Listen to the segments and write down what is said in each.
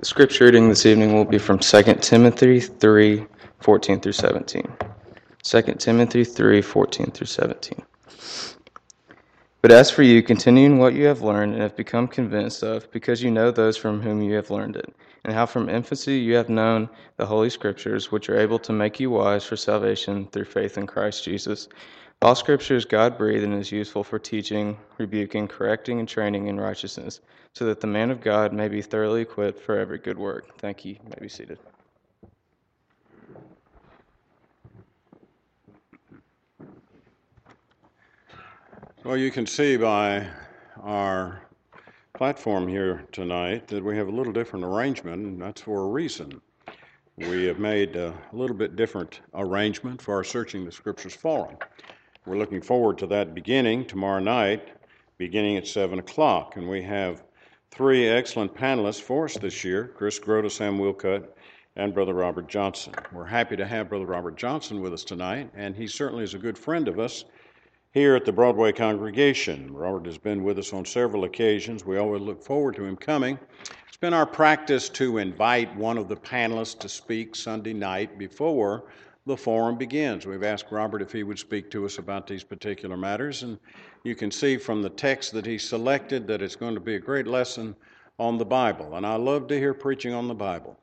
The scripture reading this evening will be from 2 Timothy 3 14 through 17. 2 Timothy 3 14 through 17. But as for you, continue in what you have learned and have become convinced of, because you know those from whom you have learned it, and how from infancy you have known the Holy Scriptures, which are able to make you wise for salvation through faith in Christ Jesus. All Scripture is God breathed and is useful for teaching, rebuking, correcting, and training in righteousness, so that the man of God may be thoroughly equipped for every good work. Thank you. you may be seated. Well, you can see by our platform here tonight that we have a little different arrangement, and that's for a reason. We have made a little bit different arrangement for our Searching the Scriptures forum. We're looking forward to that beginning tomorrow night, beginning at 7 o'clock, and we have three excellent panelists for us this year Chris Grota, Sam Wilcutt, and Brother Robert Johnson. We're happy to have Brother Robert Johnson with us tonight, and he certainly is a good friend of us here at the Broadway congregation. Robert has been with us on several occasions. We always look forward to him coming. It's been our practice to invite one of the panelists to speak Sunday night before the forum begins. We've asked Robert if he would speak to us about these particular matters, and you can see from the text that he selected that it's going to be a great lesson on the Bible. And I love to hear preaching on the Bible.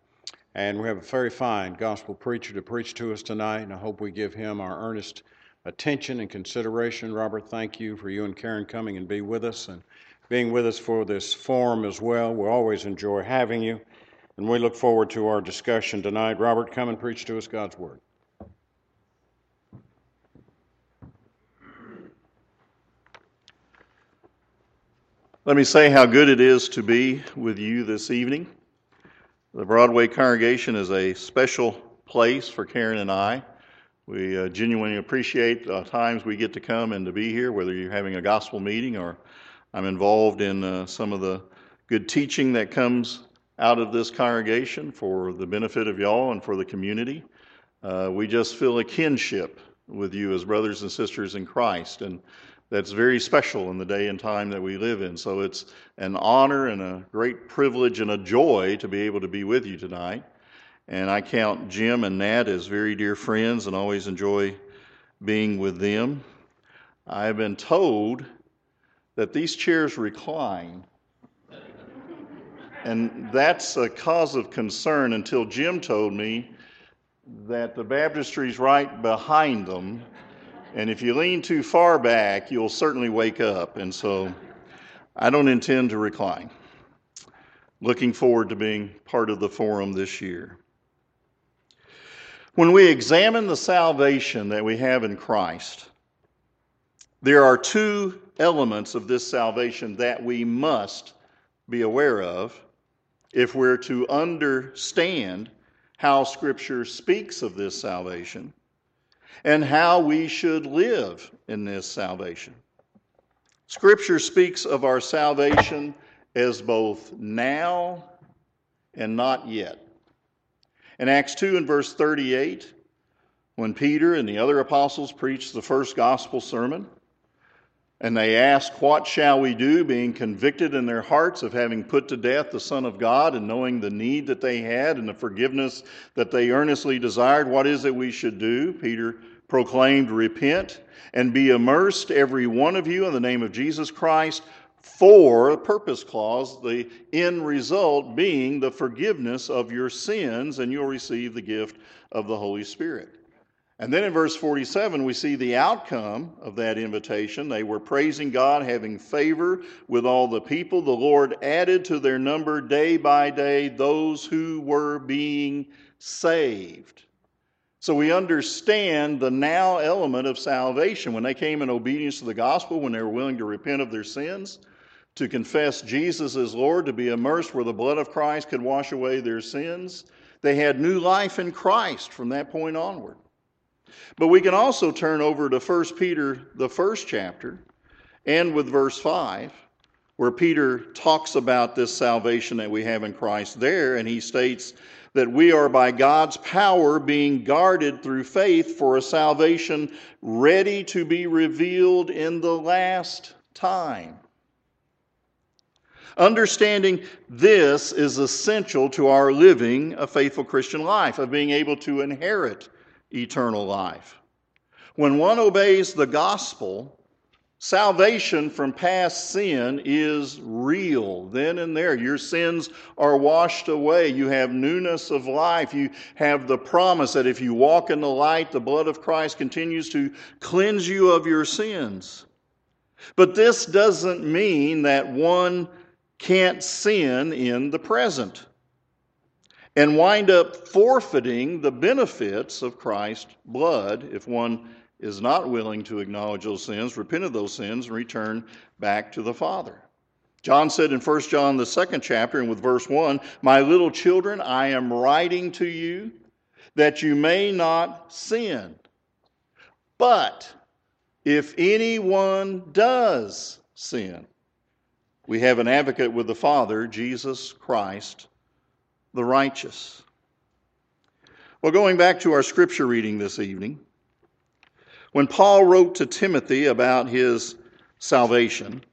And we have a very fine gospel preacher to preach to us tonight, and I hope we give him our earnest attention and consideration. Robert, thank you for you and Karen coming and be with us and being with us for this forum as well. We always enjoy having you, and we look forward to our discussion tonight. Robert, come and preach to us God's Word. Let me say how good it is to be with you this evening. The Broadway congregation is a special place for Karen and I. We uh, genuinely appreciate the times we get to come and to be here, whether you're having a gospel meeting or I'm involved in uh, some of the good teaching that comes out of this congregation for the benefit of y'all and for the community. Uh, we just feel a kinship with you as brothers and sisters in Christ, and that's very special in the day and time that we live in. So it's an honor and a great privilege and a joy to be able to be with you tonight. And I count Jim and Nat as very dear friends and always enjoy being with them. I've been told that these chairs recline. And that's a cause of concern until Jim told me that the baptistry's right behind them. And if you lean too far back, you'll certainly wake up. And so I don't intend to recline. Looking forward to being part of the forum this year. When we examine the salvation that we have in Christ, there are two elements of this salvation that we must be aware of if we're to understand how Scripture speaks of this salvation and how we should live in this salvation. Scripture speaks of our salvation as both now and not yet. In Acts 2 and verse 38, when Peter and the other apostles preached the first gospel sermon, and they asked, What shall we do? being convicted in their hearts of having put to death the Son of God and knowing the need that they had and the forgiveness that they earnestly desired, what is it we should do? Peter proclaimed, Repent and be immersed, every one of you, in the name of Jesus Christ for purpose clause, the end result being the forgiveness of your sins, and you'll receive the gift of the Holy Spirit. And then in verse 47, we see the outcome of that invitation. They were praising God, having favor with all the people. The Lord added to their number day by day those who were being saved. So we understand the now element of salvation. When they came in obedience to the gospel, when they were willing to repent of their sins, to confess Jesus as Lord, to be immersed where the blood of Christ could wash away their sins. They had new life in Christ from that point onward. But we can also turn over to 1 Peter, the first chapter, and with verse 5, where Peter talks about this salvation that we have in Christ there, and he states that we are by God's power being guarded through faith for a salvation ready to be revealed in the last time. Understanding this is essential to our living a faithful Christian life, of being able to inherit eternal life. When one obeys the gospel, salvation from past sin is real then and there. Your sins are washed away. You have newness of life. You have the promise that if you walk in the light, the blood of Christ continues to cleanse you of your sins. But this doesn't mean that one can't sin in the present and wind up forfeiting the benefits of Christ's blood if one is not willing to acknowledge those sins, repent of those sins, and return back to the Father. John said in 1 John, the second chapter, and with verse 1 My little children, I am writing to you that you may not sin. But if anyone does sin, we have an advocate with the Father, Jesus Christ, the righteous. Well, going back to our scripture reading this evening, when Paul wrote to Timothy about his salvation,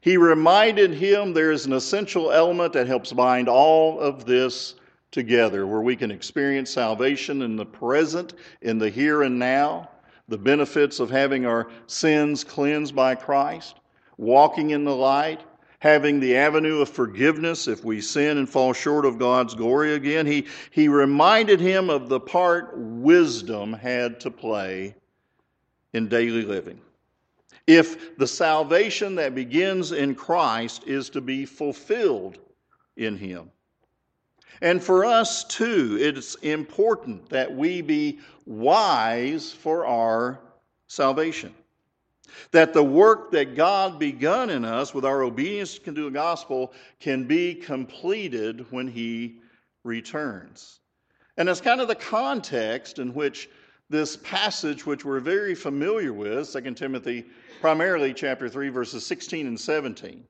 he reminded him there is an essential element that helps bind all of this together, where we can experience salvation in the present, in the here and now, the benefits of having our sins cleansed by Christ, walking in the light, having the avenue of forgiveness if we sin and fall short of God's glory again. He, he reminded him of the part wisdom had to play in daily living. If the salvation that begins in Christ is to be fulfilled in Him. And for us too, it's important that we be wise for our salvation. That the work that God begun in us with our obedience to the gospel can be completed when He returns. And that's kind of the context in which this passage, which we're very familiar with, 2 Timothy, primarily chapter 3, verses 16 and 17.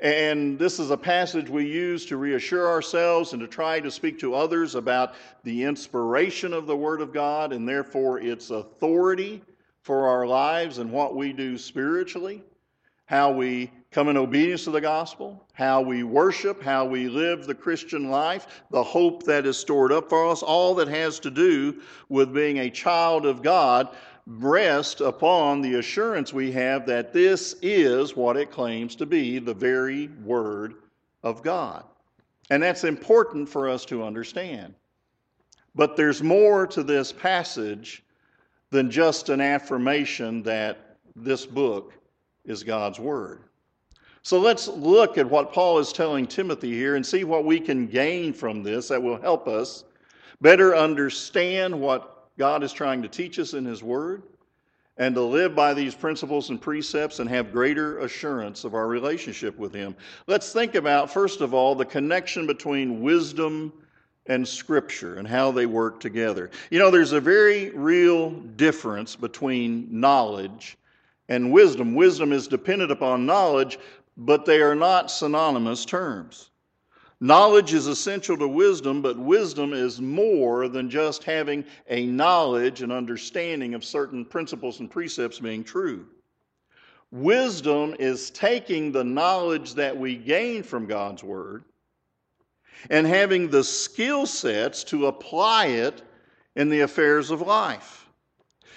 And this is a passage we use to reassure ourselves and to try to speak to others about the inspiration of the Word of God and therefore its authority for our lives and what we do spiritually, how we come in obedience to the gospel, how we worship, how we live the Christian life, the hope that is stored up for us, all that has to do with being a child of God rest upon the assurance we have that this is what it claims to be the very Word of God. And that's important for us to understand. But there's more to this passage than just an affirmation that this book is God's Word. So let's look at what Paul is telling Timothy here and see what we can gain from this that will help us better understand what God is trying to teach us in His Word, and to live by these principles and precepts and have greater assurance of our relationship with Him. Let's think about, first of all, the connection between wisdom and Scripture and how they work together. You know, there's a very real difference between knowledge and wisdom. Wisdom is dependent upon knowledge, but they are not synonymous terms. Knowledge is essential to wisdom, but wisdom is more than just having a knowledge and understanding of certain principles and precepts being true. Wisdom is taking the knowledge that we gain from God's Word and having the skill sets to apply it in the affairs of life.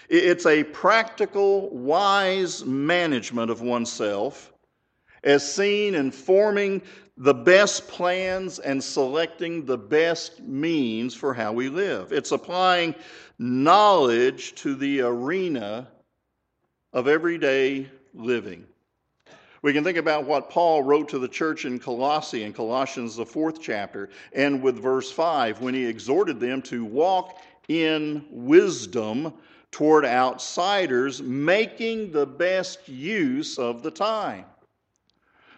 It's a practical, wise management of oneself as seen in forming the best plans and selecting the best means for how we live. It's applying knowledge to the arena of everyday living. We can think about what Paul wrote to the church in Colossae in Colossians, the fourth chapter, and with verse 5, when he exhorted them to walk in wisdom toward outsiders, making the best use of the time.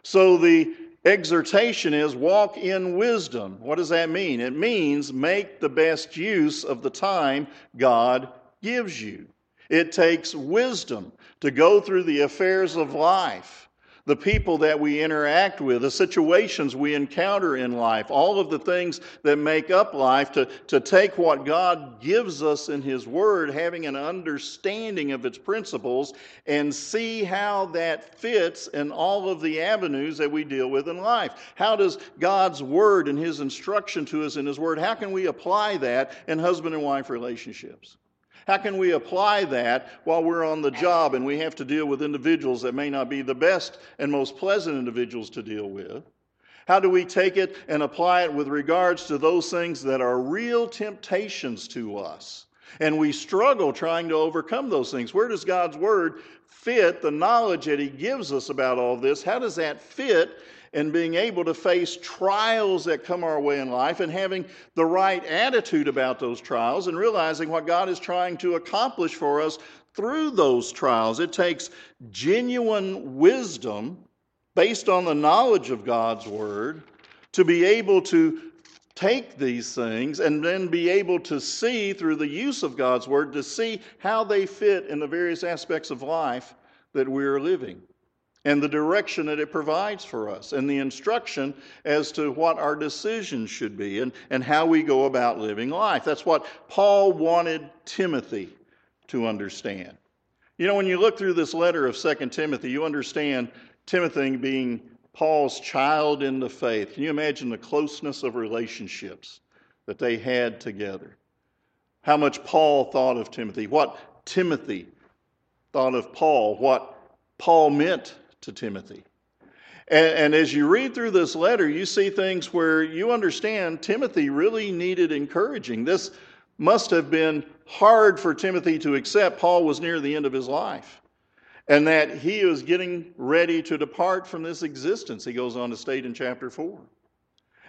So the exhortation is walk in wisdom. What does that mean? It means make the best use of the time God gives you. It takes wisdom to go through the affairs of life, the people that we interact with, the situations we encounter in life, all of the things that make up life, to, to take what God gives us in His Word, having an understanding of its principles, and see how that fits in all of the avenues that we deal with in life. How does God's Word and His instruction to us in His Word, how can we apply that in husband and wife relationships? How can we apply that while we're on the job and we have to deal with individuals that may not be the best and most pleasant individuals to deal with? How do we take it and apply it with regards to those things that are real temptations to us? And we struggle trying to overcome those things. Where does God's Word fit the knowledge that He gives us about all this? How does that fit and being able to face trials that come our way in life and having the right attitude about those trials and realizing what God is trying to accomplish for us through those trials. It takes genuine wisdom based on the knowledge of God's Word to be able to take these things and then be able to see through the use of God's Word to see how they fit in the various aspects of life that we're living and the direction that it provides for us and the instruction as to what our decisions should be and, and how we go about living life. That's what Paul wanted Timothy to understand. You know, when you look through this letter of Second Timothy, you understand Timothy being Paul's child in the faith. Can you imagine the closeness of relationships that they had together? How much Paul thought of Timothy, what Timothy thought of Paul, what Paul meant to Timothy. And, and, as you read through this letter, you see things where you understand Timothy really needed encouraging. This must have been hard for Timothy to accept. Paul was near the end of his life and that he was getting ready to depart from this existence, he goes on to state in chapter 4.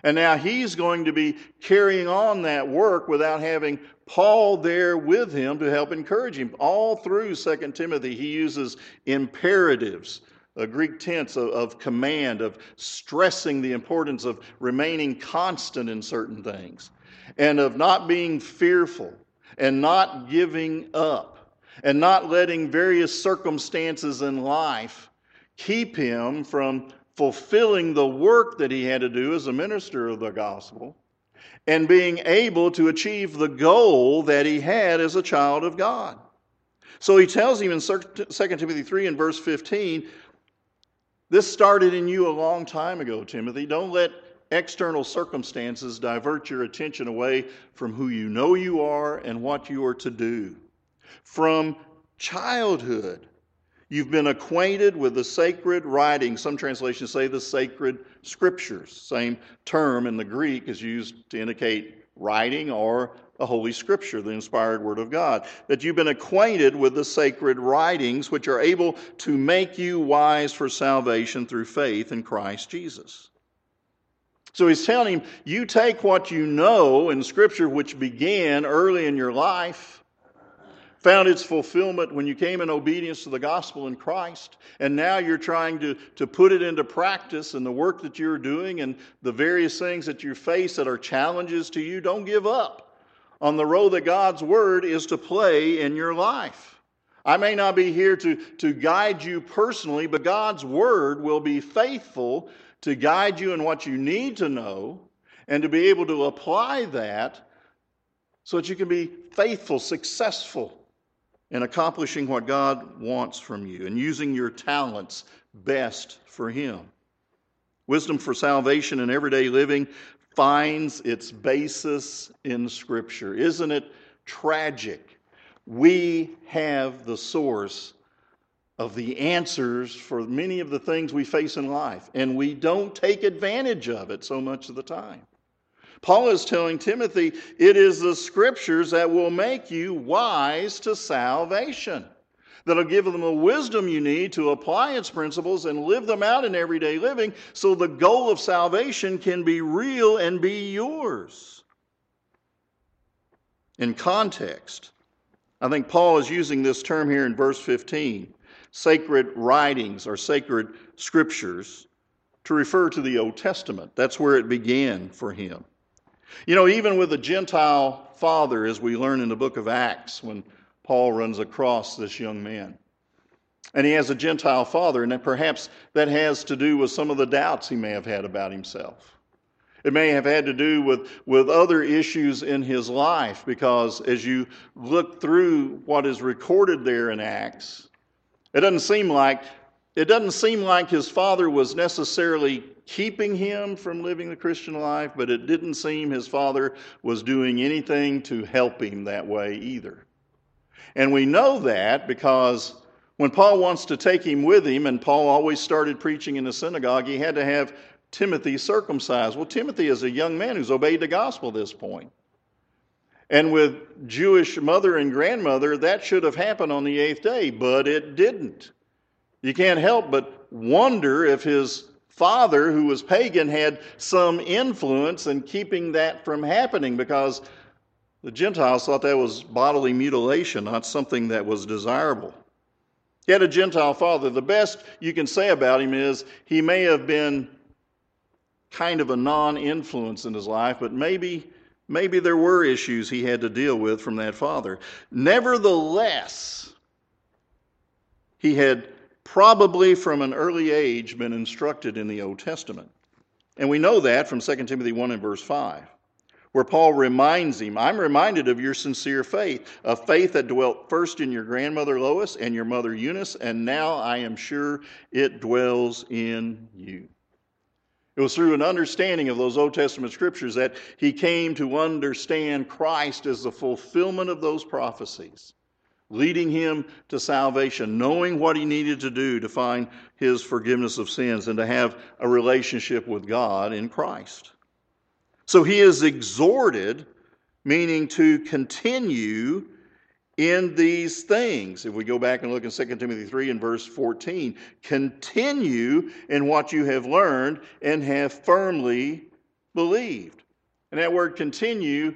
And now he's going to be carrying on that work without having Paul there with him to help encourage him. All through 2 Timothy, he uses imperatives a Greek tense of, of, command, of stressing the importance of remaining constant in certain things, and of not being fearful, and not giving up, and not letting various circumstances in life keep him from fulfilling the work that he had to do as a minister of the gospel, and being able to achieve the goal that he had as a child of God. So he tells him in 2 Timothy 3 and verse 15 this started in you a long time ago, Timothy. Don't let external circumstances divert your attention away from who you know you are and what you are to do. From childhood, you've been acquainted with the sacred writings. Some translations say the sacred scriptures. Same term in the Greek is used to indicate writing or the Holy Scripture, the inspired Word of God. That you've been acquainted with the sacred writings, which are able to make you wise for salvation through faith in Christ Jesus. So he's telling him, you take what you know in Scripture, which began early in your life, found its fulfillment when you came in obedience to the gospel in Christ, and now you're trying to, to put it into practice in the work that you're doing and the various things that you face that are challenges to you. Don't give up on the role that God's Word is to play in your life. I may not be here to, to guide you personally, but God's Word will be faithful to guide you in what you need to know and to be able to apply that so that you can be faithful, successful in accomplishing what God wants from you and using your talents best for Him. Wisdom for salvation and everyday living finds its basis in Scripture. Isn't it tragic? We have the source of the answers for many of the things we face in life, and we don't take advantage of it so much of the time. Paul is telling Timothy, it is the scriptures that will make you wise to salvation that'll give them the wisdom you need to apply its principles and live them out in everyday living so the goal of salvation can be real and be yours. In context, I think Paul is using this term here in verse 15 sacred writings or sacred scriptures to refer to the Old Testament. That's where it began for him. You know, even with a Gentile father, as we learn in the book of Acts, when Paul runs across this young man. And he has a Gentile father, and perhaps that has to do with some of the doubts he may have had about himself. It may have had to do with, with other issues in his life, because as you look through what is recorded there in Acts, it doesn't seem like it doesn't seem like his father was necessarily keeping him from living the Christian life, but it didn't seem his father was doing anything to help him that way either. And we know that because when Paul wants to take him with him, and Paul always started preaching in the synagogue, he had to have Timothy circumcised. Well, Timothy is a young man who's obeyed the gospel at this point. And with Jewish mother and grandmother, that should have happened on the eighth day, but it didn't. You can't help but wonder if his father, who was pagan, had some influence in keeping that from happening because the Gentiles thought that was bodily mutilation, not something that was desirable. He had a Gentile father. The best you can say about him is he may have been kind of a non influence in his life, but maybe, maybe there were issues he had to deal with from that father. Nevertheless, he had probably from an early age been instructed in the Old Testament. And we know that from 2 Timothy 1 and verse 5, where Paul reminds him, I'm reminded of your sincere faith, a faith that dwelt first in your grandmother Lois and your mother Eunice, and now I am sure it dwells in you. It was through an understanding of those Old Testament scriptures that he came to understand Christ as the fulfillment of those prophecies leading him to salvation, knowing what he needed to do to find his forgiveness of sins and to have a relationship with God in Christ. So he is exhorted, meaning to continue in these things. If we go back and look in 2 Timothy 3 and verse 14, continue in what you have learned and have firmly believed. And that word continue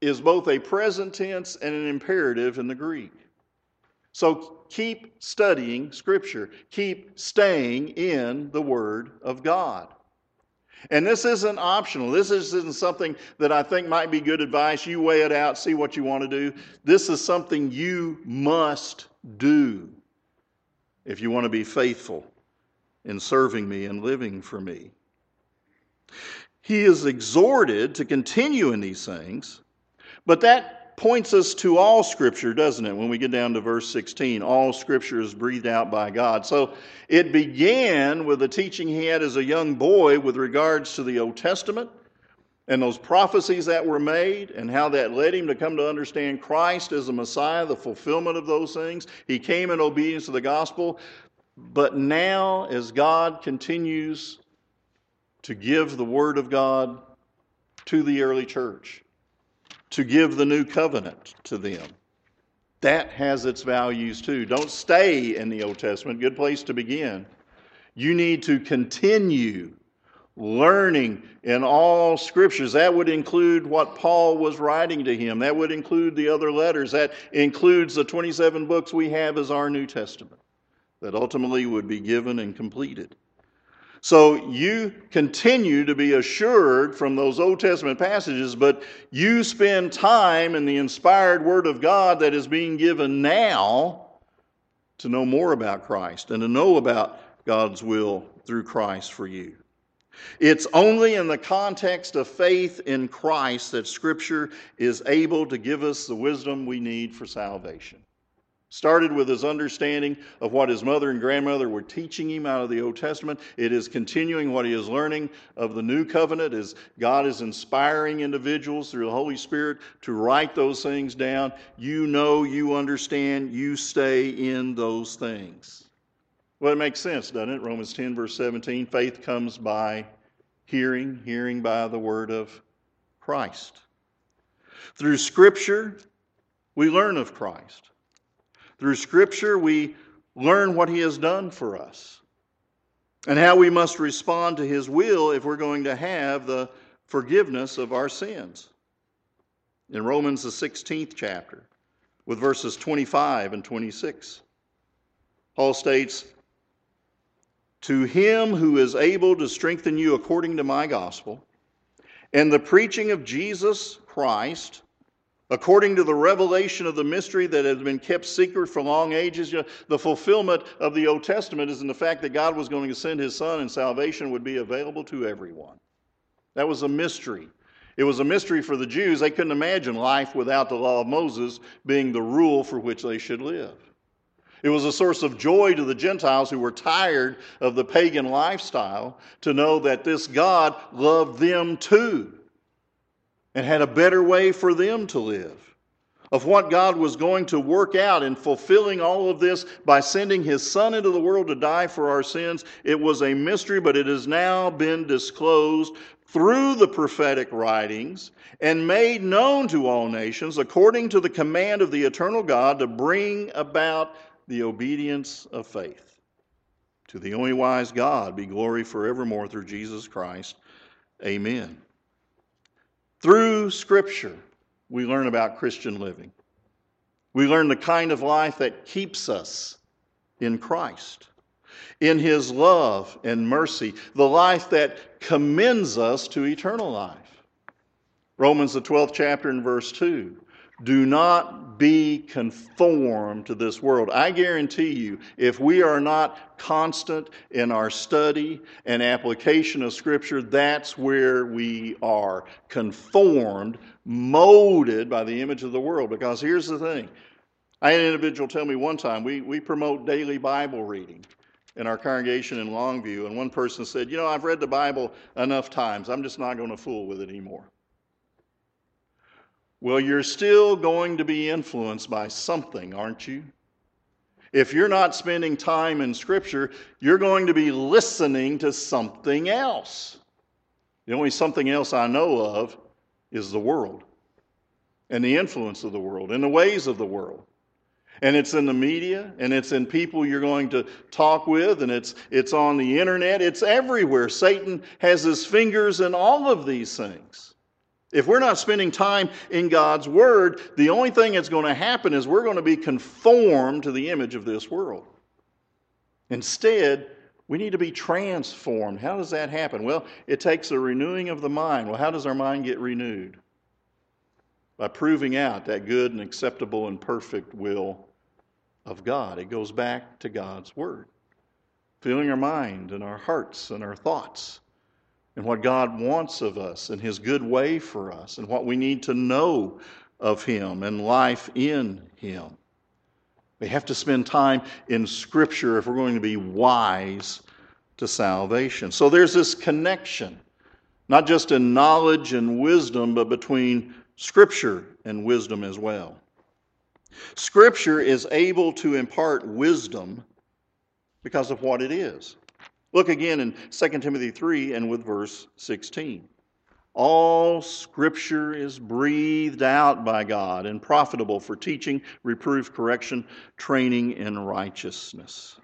is both a present tense and an imperative in the Greek. So keep studying Scripture, keep staying in the Word of God. And this isn't optional. This isn't something that I think might be good advice. You weigh it out, see what you want to do. This is something you must do if you want to be faithful in serving me and living for me. He is exhorted to continue in these things but that points us to all Scripture, doesn't it? When we get down to verse 16, all Scripture is breathed out by God. So it began with the teaching he had as a young boy with regards to the Old Testament and those prophecies that were made and how that led him to come to understand Christ as the Messiah, the fulfillment of those things. He came in obedience to the gospel. But now, as God continues to give the Word of God to the early church, to give the new covenant to them. That has its values too. Don't stay in the Old Testament, good place to begin. You need to continue learning in all scriptures. That would include what Paul was writing to him, that would include the other letters, that includes the 27 books we have as our New Testament that ultimately would be given and completed. So you continue to be assured from those Old Testament passages, but you spend time in the inspired Word of God that is being given now to know more about Christ and to know about God's will through Christ for you. It's only in the context of faith in Christ that Scripture is able to give us the wisdom we need for salvation. Started with his understanding of what his mother and grandmother were teaching him out of the Old Testament. It is continuing what he is learning of the new covenant as God is inspiring individuals through the Holy Spirit to write those things down. You know, you understand, you stay in those things. Well, it makes sense, doesn't it? Romans 10, verse 17 faith comes by hearing, hearing by the word of Christ. Through Scripture, we learn of Christ. Through Scripture, we learn what He has done for us and how we must respond to His will if we're going to have the forgiveness of our sins. In Romans, the 16th chapter, with verses 25 and 26, Paul states, To him who is able to strengthen you according to my gospel, and the preaching of Jesus Christ, according to the revelation of the mystery that had been kept secret for long ages. The fulfillment of the Old Testament is in the fact that God was going to send his Son and salvation would be available to everyone. That was a mystery. It was a mystery for the Jews. They couldn't imagine life without the law of Moses being the rule for which they should live. It was a source of joy to the Gentiles who were tired of the pagan lifestyle to know that this God loved them too and had a better way for them to live. Of what God was going to work out in fulfilling all of this by sending His Son into the world to die for our sins, it was a mystery, but it has now been disclosed through the prophetic writings and made known to all nations according to the command of the eternal God to bring about the obedience of faith. To the only wise God be glory forevermore through Jesus Christ. Amen. Through Scripture, we learn about Christian living. We learn the kind of life that keeps us in Christ, in His love and mercy, the life that commends us to eternal life. Romans, the 12th chapter, and verse 2 do not be conformed to this world. I guarantee you, if we are not constant in our study and application of Scripture, that's where we are conformed, molded by the image of the world. Because here's the thing I had an individual tell me one time we, we promote daily Bible reading in our congregation in Longview, and one person said, You know, I've read the Bible enough times, I'm just not going to fool with it anymore. Well, you're still going to be influenced by something, aren't you? If you're not spending time in Scripture, you're going to be listening to something else. The only something else I know of is the world and the influence of the world and the ways of the world. And it's in the media and it's in people you're going to talk with and it's, it's on the internet. It's everywhere. Satan has his fingers in all of these things. If we're not spending time in God's Word, the only thing that's going to happen is we're going to be conformed to the image of this world. Instead, we need to be transformed. How does that happen? Well, it takes a renewing of the mind. Well, how does our mind get renewed? By proving out that good and acceptable and perfect will of God. It goes back to God's Word. Filling our mind and our hearts and our thoughts and what God wants of us and His good way for us and what we need to know of Him and life in Him. We have to spend time in Scripture if we're going to be wise to salvation. So there's this connection, not just in knowledge and wisdom, but between Scripture and wisdom as well. Scripture is able to impart wisdom because of what it is. Look again in 2 Timothy 3 and with verse 16. All scripture is breathed out by God and profitable for teaching, reproof, correction, training in righteousness.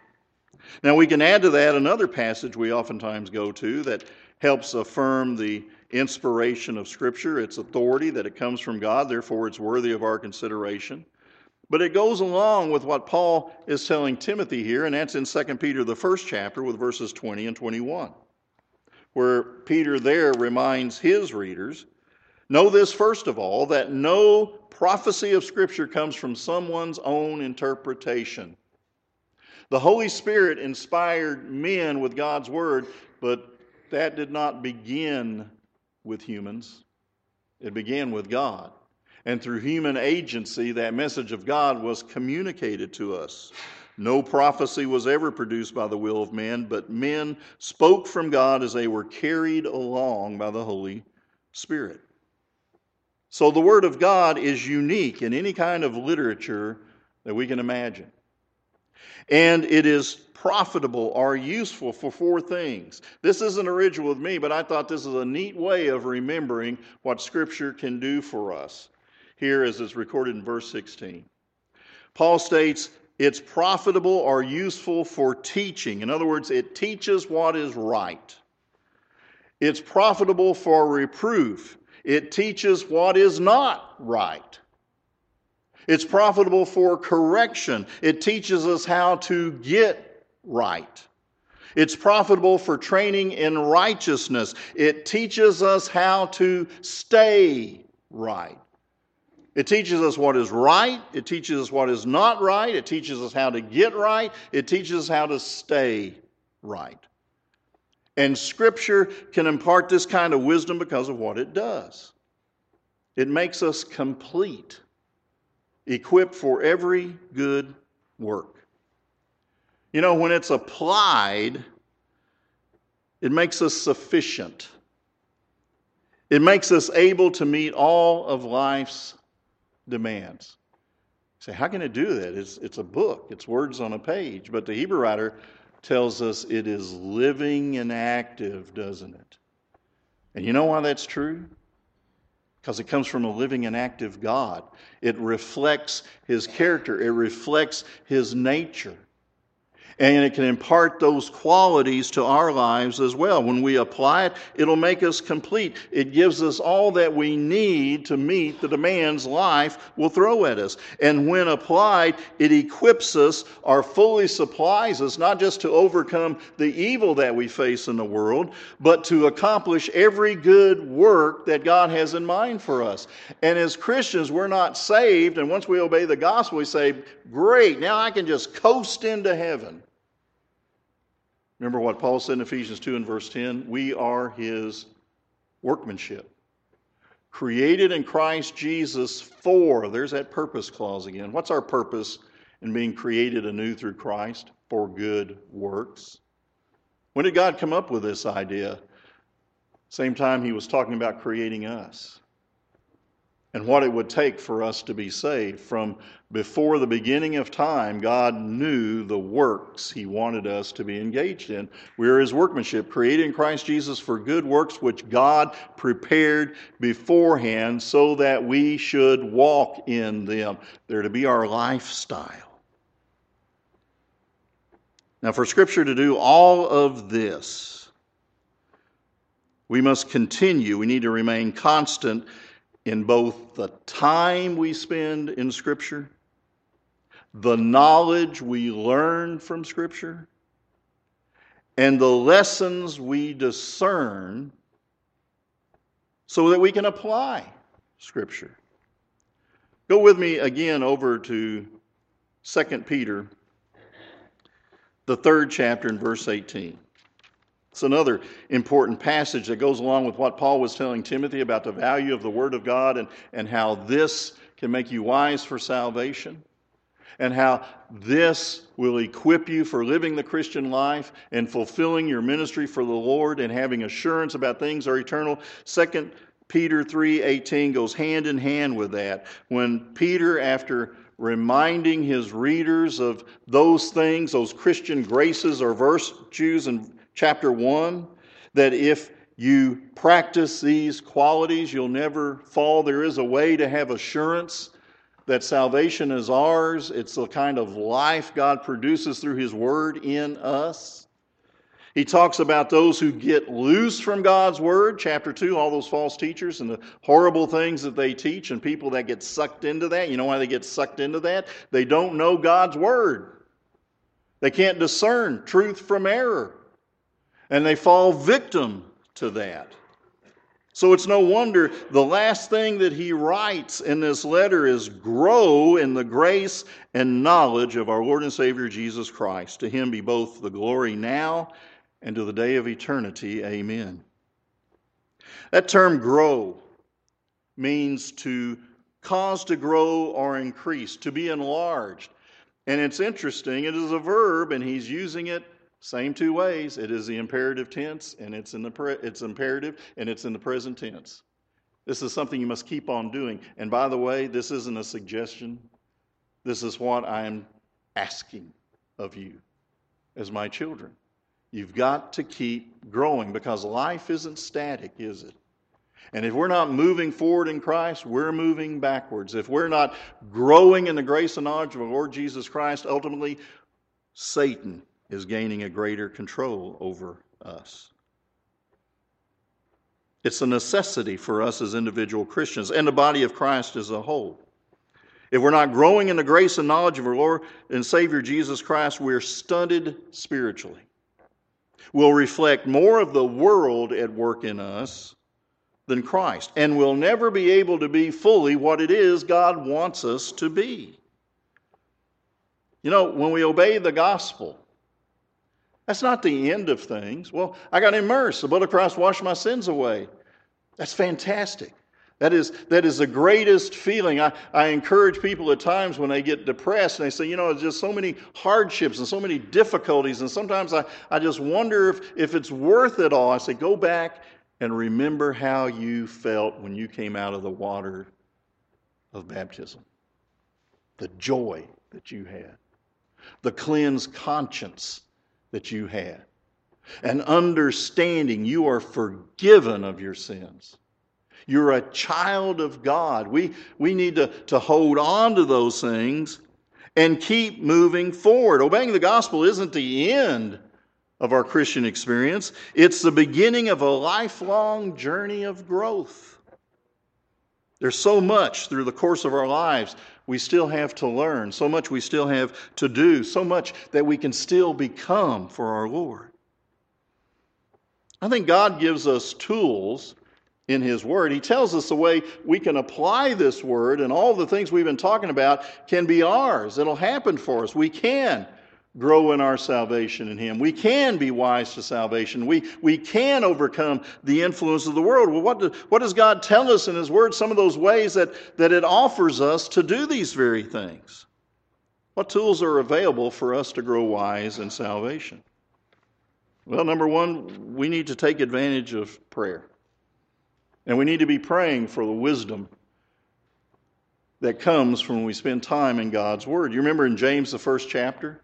Now, we can add to that another passage we oftentimes go to that helps affirm the inspiration of Scripture, its authority, that it comes from God, therefore it's worthy of our consideration. But it goes along with what Paul is telling Timothy here, and that's in 2 Peter, the first chapter, with verses 20 and 21, where Peter there reminds his readers Know this, first of all, that no prophecy of Scripture comes from someone's own interpretation. The Holy Spirit inspired men with God's Word, but that did not begin with humans, it began with God. And through human agency, that message of God was communicated to us. No prophecy was ever produced by the will of man, but men spoke from God as they were carried along by the Holy Spirit. So the Word of God is unique in any kind of literature that we can imagine. And it is profitable or useful for four things. This isn't original with me, but I thought this is a neat way of remembering what Scripture can do for us here as is recorded in verse 16. Paul states, it's profitable or useful for teaching. In other words, it teaches what is right. It's profitable for reproof. It teaches what is not right. It's profitable for correction. It teaches us how to get right. It's profitable for training in righteousness. It teaches us how to stay right. It teaches us what is right. It teaches us what is not right. It teaches us how to get right. It teaches us how to stay right. And Scripture can impart this kind of wisdom because of what it does. It makes us complete, equipped for every good work. You know, when it's applied, it makes us sufficient. It makes us able to meet all of life's demands. You say, how can it do that? It's, it's a book, it's words on a page. But the Hebrew writer tells us it is living and active, doesn't it? And you know why that's true? Because it comes from a living and active God. It reflects his character, it reflects his nature and it can impart those qualities to our lives as well. When we apply it, it'll make us complete. It gives us all that we need to meet the demands life will throw at us. And when applied, it equips us or fully supplies us not just to overcome the evil that we face in the world, but to accomplish every good work that God has in mind for us. And as Christians, we're not saved, and once we obey the gospel, we say, Great, now I can just coast into heaven. Remember what Paul said in Ephesians 2 and verse 10? We are his workmanship. Created in Christ Jesus for, there's that purpose clause again. What's our purpose in being created anew through Christ? For good works. When did God come up with this idea? Same time he was talking about creating us and what it would take for us to be saved. From before the beginning of time, God knew the works He wanted us to be engaged in. We are His workmanship, created in Christ Jesus for good works which God prepared beforehand so that we should walk in them. They're to be our lifestyle. Now, for Scripture to do all of this, we must continue. We need to remain constant in both the time we spend in Scripture, the knowledge we learn from Scripture, and the lessons we discern so that we can apply Scripture. Go with me again over to 2 Peter, the third chapter, in verse 18. It's another important passage that goes along with what Paul was telling Timothy about the value of the Word of God and, and how this can make you wise for salvation, and how this will equip you for living the Christian life and fulfilling your ministry for the Lord and having assurance about things are eternal. Second Peter 3:18 goes hand in hand with that. When Peter after reminding his readers of those things, those Christian graces or virtues and chapter 1 that if you practice these qualities, you'll never fall. There is a way to have assurance that salvation is ours. It's the kind of life God produces through His Word in us. He talks about those who get loose from God's Word, chapter 2, all those false teachers and the horrible things that they teach, and people that get sucked into that. You know why they get sucked into that? They don't know God's Word. They can't discern truth from error and they fall victim to that. So it's no wonder the last thing that he writes in this letter is grow in the grace and knowledge of our Lord and Savior Jesus Christ. To him be both the glory now and to the day of eternity. Amen. That term grow means to cause to grow or increase, to be enlarged. And it's interesting, it is a verb, and he's using it same two ways. It is the imperative tense, and it's in the pre- it's imperative, and it's in the present tense. This is something you must keep on doing. And by the way, this isn't a suggestion. This is what I am asking of you as my children. You've got to keep growing because life isn't static, is it? And if we're not moving forward in Christ, we're moving backwards. If we're not growing in the grace and knowledge of our Lord Jesus Christ, ultimately, Satan is gaining a greater control over us. It's a necessity for us as individual Christians and the body of Christ as a whole. If we're not growing in the grace and knowledge of our Lord and Savior Jesus Christ, we're stunted spiritually. We'll reflect more of the world at work in us than Christ and we'll never be able to be fully what it is God wants us to be. You know, when we obey the gospel, that's not the end of things. Well, I got immersed. The blood of Christ washed my sins away. That's fantastic. That is, that is the greatest feeling. I, I encourage people at times when they get depressed and they say, you know, it's just so many hardships and so many difficulties. And sometimes I, I just wonder if, if it's worth it all. I say, go back and remember how you felt when you came out of the water of baptism. The joy that you had, the cleansed conscience that you had, and understanding you are forgiven of your sins you're a child of God. We, we need to, to hold on to those things and keep moving forward. Obeying the gospel isn't the end of our Christian experience, it's the beginning of a lifelong journey of growth. There's so much through the course of our lives we still have to learn, so much we still have to do, so much that we can still become for our Lord. I think God gives us tools in His Word. He tells us the way we can apply this Word, and all the things we've been talking about can be ours. It'll happen for us. We can grow in our salvation in Him. We can be wise to salvation. We, we can overcome the influence of the world. Well, what, do, what does God tell us in His Word? Some of those ways that, that it offers us to do these very things. What tools are available for us to grow wise in salvation? Well, number one, we need to take advantage of prayer. And we need to be praying for the wisdom that comes from when we spend time in God's Word. You remember in James, the first chapter?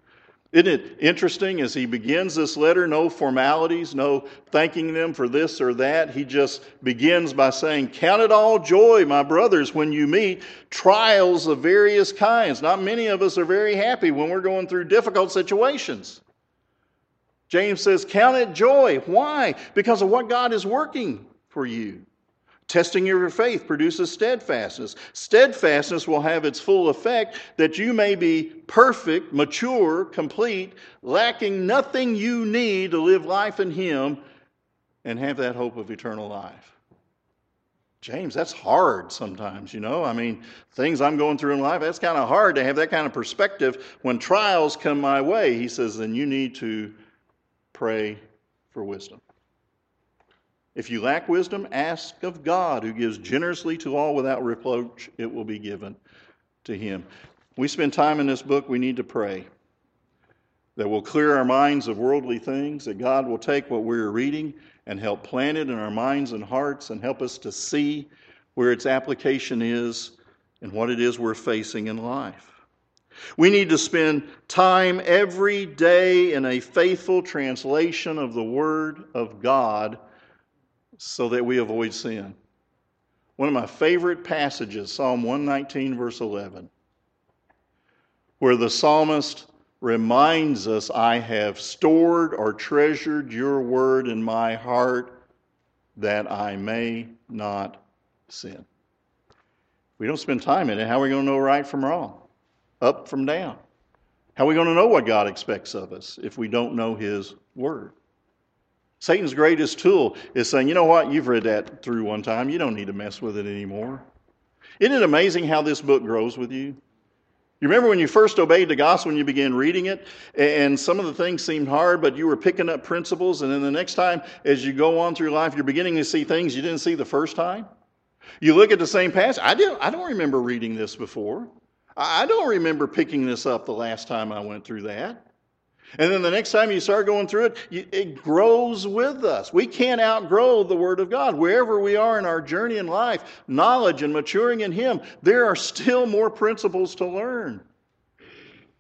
Isn't it interesting as he begins this letter? No formalities, no thanking them for this or that. He just begins by saying, Count it all joy, my brothers, when you meet trials of various kinds. Not many of us are very happy when we're going through difficult situations. James says, Count it joy. Why? Because of what God is working for you. Testing your faith produces steadfastness. Steadfastness will have its full effect that you may be perfect, mature, complete, lacking nothing you need to live life in Him and have that hope of eternal life. James, that's hard sometimes, you know. I mean, things I'm going through in life, that's kind of hard to have that kind of perspective when trials come my way. He says, then you need to pray for wisdom. If you lack wisdom, ask of God, who gives generously to all without reproach, it will be given to him. We spend time in this book, we need to pray that will clear our minds of worldly things, that God will take what we're reading and help plant it in our minds and hearts and help us to see where its application is and what it is we're facing in life. We need to spend time every day in a faithful translation of the Word of God so that we avoid sin. One of my favorite passages, Psalm 119, verse 11, where the psalmist reminds us, I have stored or treasured your word in my heart that I may not sin. We don't spend time in it, how are we going to know right from wrong? Up from down? How are we going to know what God expects of us if we don't know His Word? Satan's greatest tool is saying, you know what, you've read that through one time. You don't need to mess with it anymore. Isn't it amazing how this book grows with you? You remember when you first obeyed the gospel and you began reading it, and some of the things seemed hard, but you were picking up principles, and then the next time as you go on through life, you're beginning to see things you didn't see the first time? You look at the same passage. I, didn't, I don't remember reading this before. I don't remember picking this up the last time I went through that. And then the next time you start going through it, it grows with us. We can't outgrow the Word of God. Wherever we are in our journey in life, knowledge and maturing in Him, there are still more principles to learn.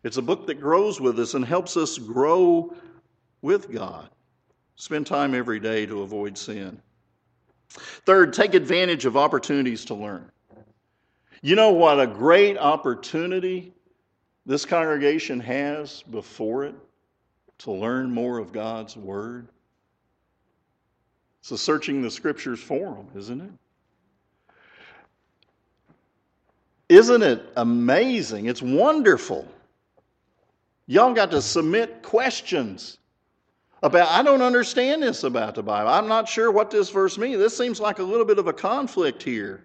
It's a book that grows with us and helps us grow with God. Spend time every day to avoid sin. Third, take advantage of opportunities to learn. You know what a great opportunity this congregation has before it? To learn more of God's Word? A searching the Scriptures forum, isn't it? Isn't it amazing? It's wonderful. Y'all got to submit questions about, I don't understand this about the Bible. I'm not sure what this verse means. This seems like a little bit of a conflict here.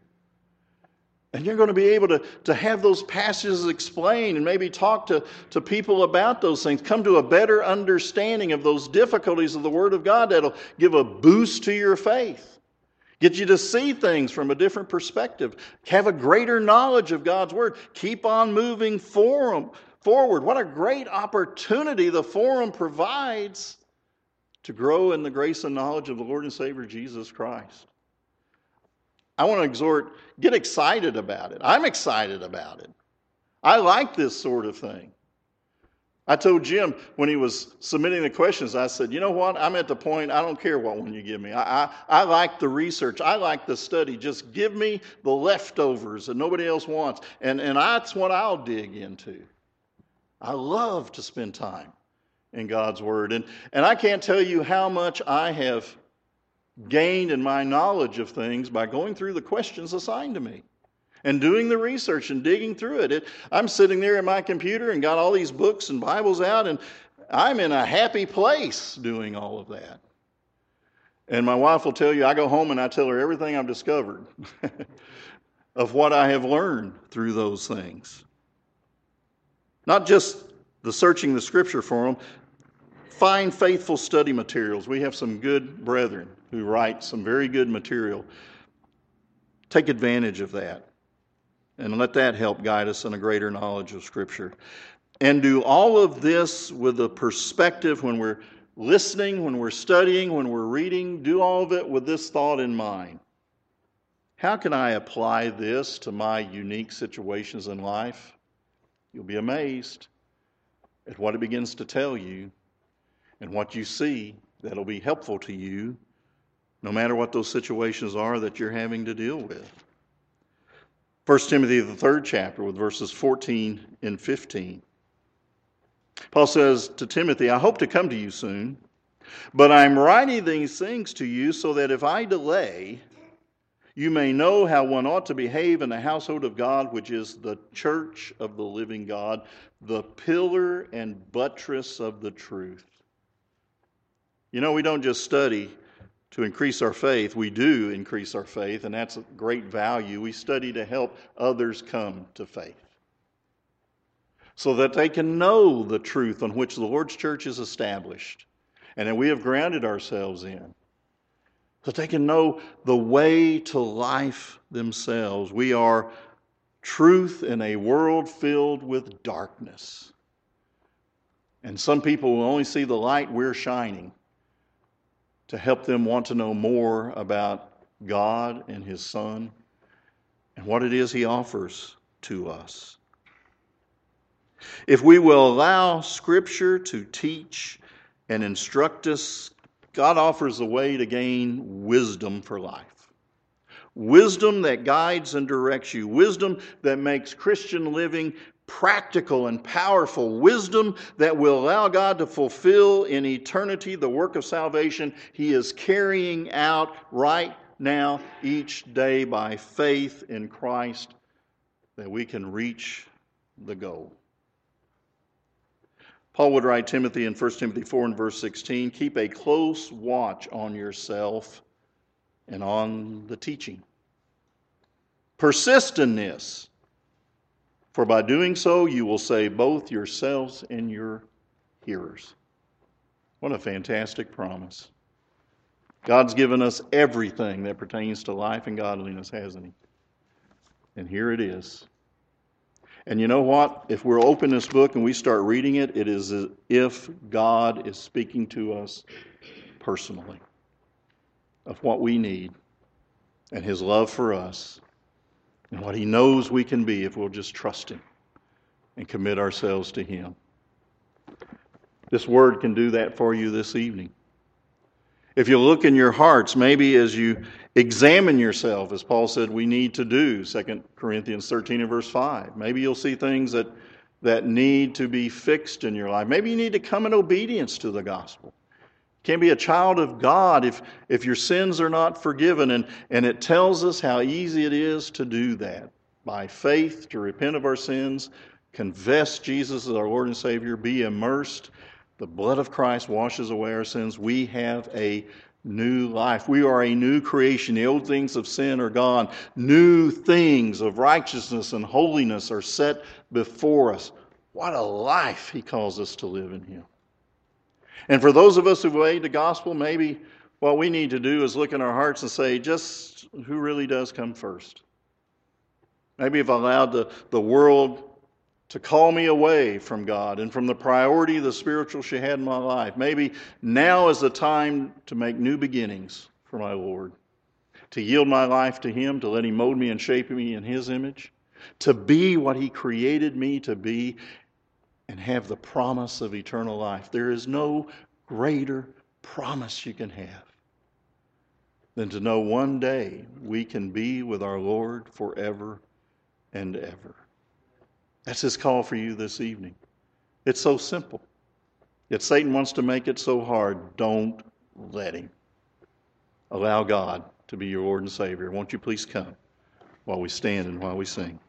And you're going to be able to, to have those passages explained and maybe talk to, to people about those things. Come to a better understanding of those difficulties of the Word of God that'll give a boost to your faith. Get you to see things from a different perspective. Have a greater knowledge of God's Word. Keep on moving forward. What a great opportunity the forum provides to grow in the grace and knowledge of the Lord and Savior Jesus Christ. I want to exhort, get excited about it. I'm excited about it. I like this sort of thing. I told Jim when he was submitting the questions, I said, you know what? I'm at the point, I don't care what one you give me. I, I, I like the research. I like the study. Just give me the leftovers that nobody else wants. And, and that's what I'll dig into. I love to spend time in God's Word. And, and I can't tell you how much I have gained in my knowledge of things by going through the questions assigned to me and doing the research and digging through it. it. I'm sitting there in my computer and got all these books and Bibles out, and I'm in a happy place doing all of that. And my wife will tell you, I go home and I tell her everything I've discovered of what I have learned through those things. Not just the searching the scripture forum, find faithful study materials. We have some good brethren who write some very good material. Take advantage of that and let that help guide us in a greater knowledge of Scripture. And do all of this with a perspective when we're listening, when we're studying, when we're reading, do all of it with this thought in mind. How can I apply this to my unique situations in life? You'll be amazed at what it begins to tell you and what you see that'll be helpful to you, no matter what those situations are that you're having to deal with. 1 Timothy, the third chapter, with verses 14 and 15. Paul says to Timothy, I hope to come to you soon, but I'm writing these things to you so that if I delay, you may know how one ought to behave in the household of God, which is the church of the living God, the pillar and buttress of the truth. You know, we don't just study to increase our faith. We do increase our faith, and that's a great value. We study to help others come to faith so that they can know the truth on which the Lord's church is established and that we have grounded ourselves in. So that they can know the way to life themselves. We are truth in a world filled with darkness. And some people will only see the light we're shining to help them want to know more about God and His Son and what it is He offers to us. If we will allow Scripture to teach and instruct us, God offers a way to gain wisdom for life. Wisdom that guides and directs you. Wisdom that makes Christian living practical and powerful wisdom that will allow God to fulfill in eternity the work of salvation He is carrying out right now, each day, by faith in Christ, that we can reach the goal. Paul would write Timothy in 1 Timothy 4 and verse 16 keep a close watch on yourself and on the teaching. Persist in this for by doing so, you will save both yourselves and your hearers. What a fantastic promise. God's given us everything that pertains to life and godliness, hasn't He? And here it is. And you know what? If we're open this book and we start reading it, it is as if God is speaking to us personally of what we need and His love for us and what He knows we can be if we'll just trust Him and commit ourselves to Him. This word can do that for you this evening. If you look in your hearts, maybe as you examine yourself, as Paul said we need to do, 2 Corinthians 13 and verse 5, maybe you'll see things that, that need to be fixed in your life. Maybe you need to come in obedience to the gospel can't be a child of God if, if your sins are not forgiven. And, and it tells us how easy it is to do that by faith, to repent of our sins, confess Jesus as our Lord and Savior, be immersed, The blood of Christ washes away our sins. We have a new life. We are a new creation. The old things of sin are gone. New things of righteousness and holiness are set before us. What a life he calls us to live in him. And for those of us who've weighed the gospel, maybe what we need to do is look in our hearts and say, just who really does come first? Maybe if I've allowed the, the world to call me away from God and from the priority the spiritual she had in my life. Maybe now is the time to make new beginnings for my Lord, to yield my life to Him, to let Him mold me and shape me in His image, to be what He created me to be, and have the promise of eternal life. There is no greater promise you can have than to know one day we can be with our Lord forever and ever. That's his call for you this evening. It's so simple. Yet Satan wants to make it so hard. Don't let him. Allow God to be your Lord and Savior. Won't you please come while we stand and while we sing?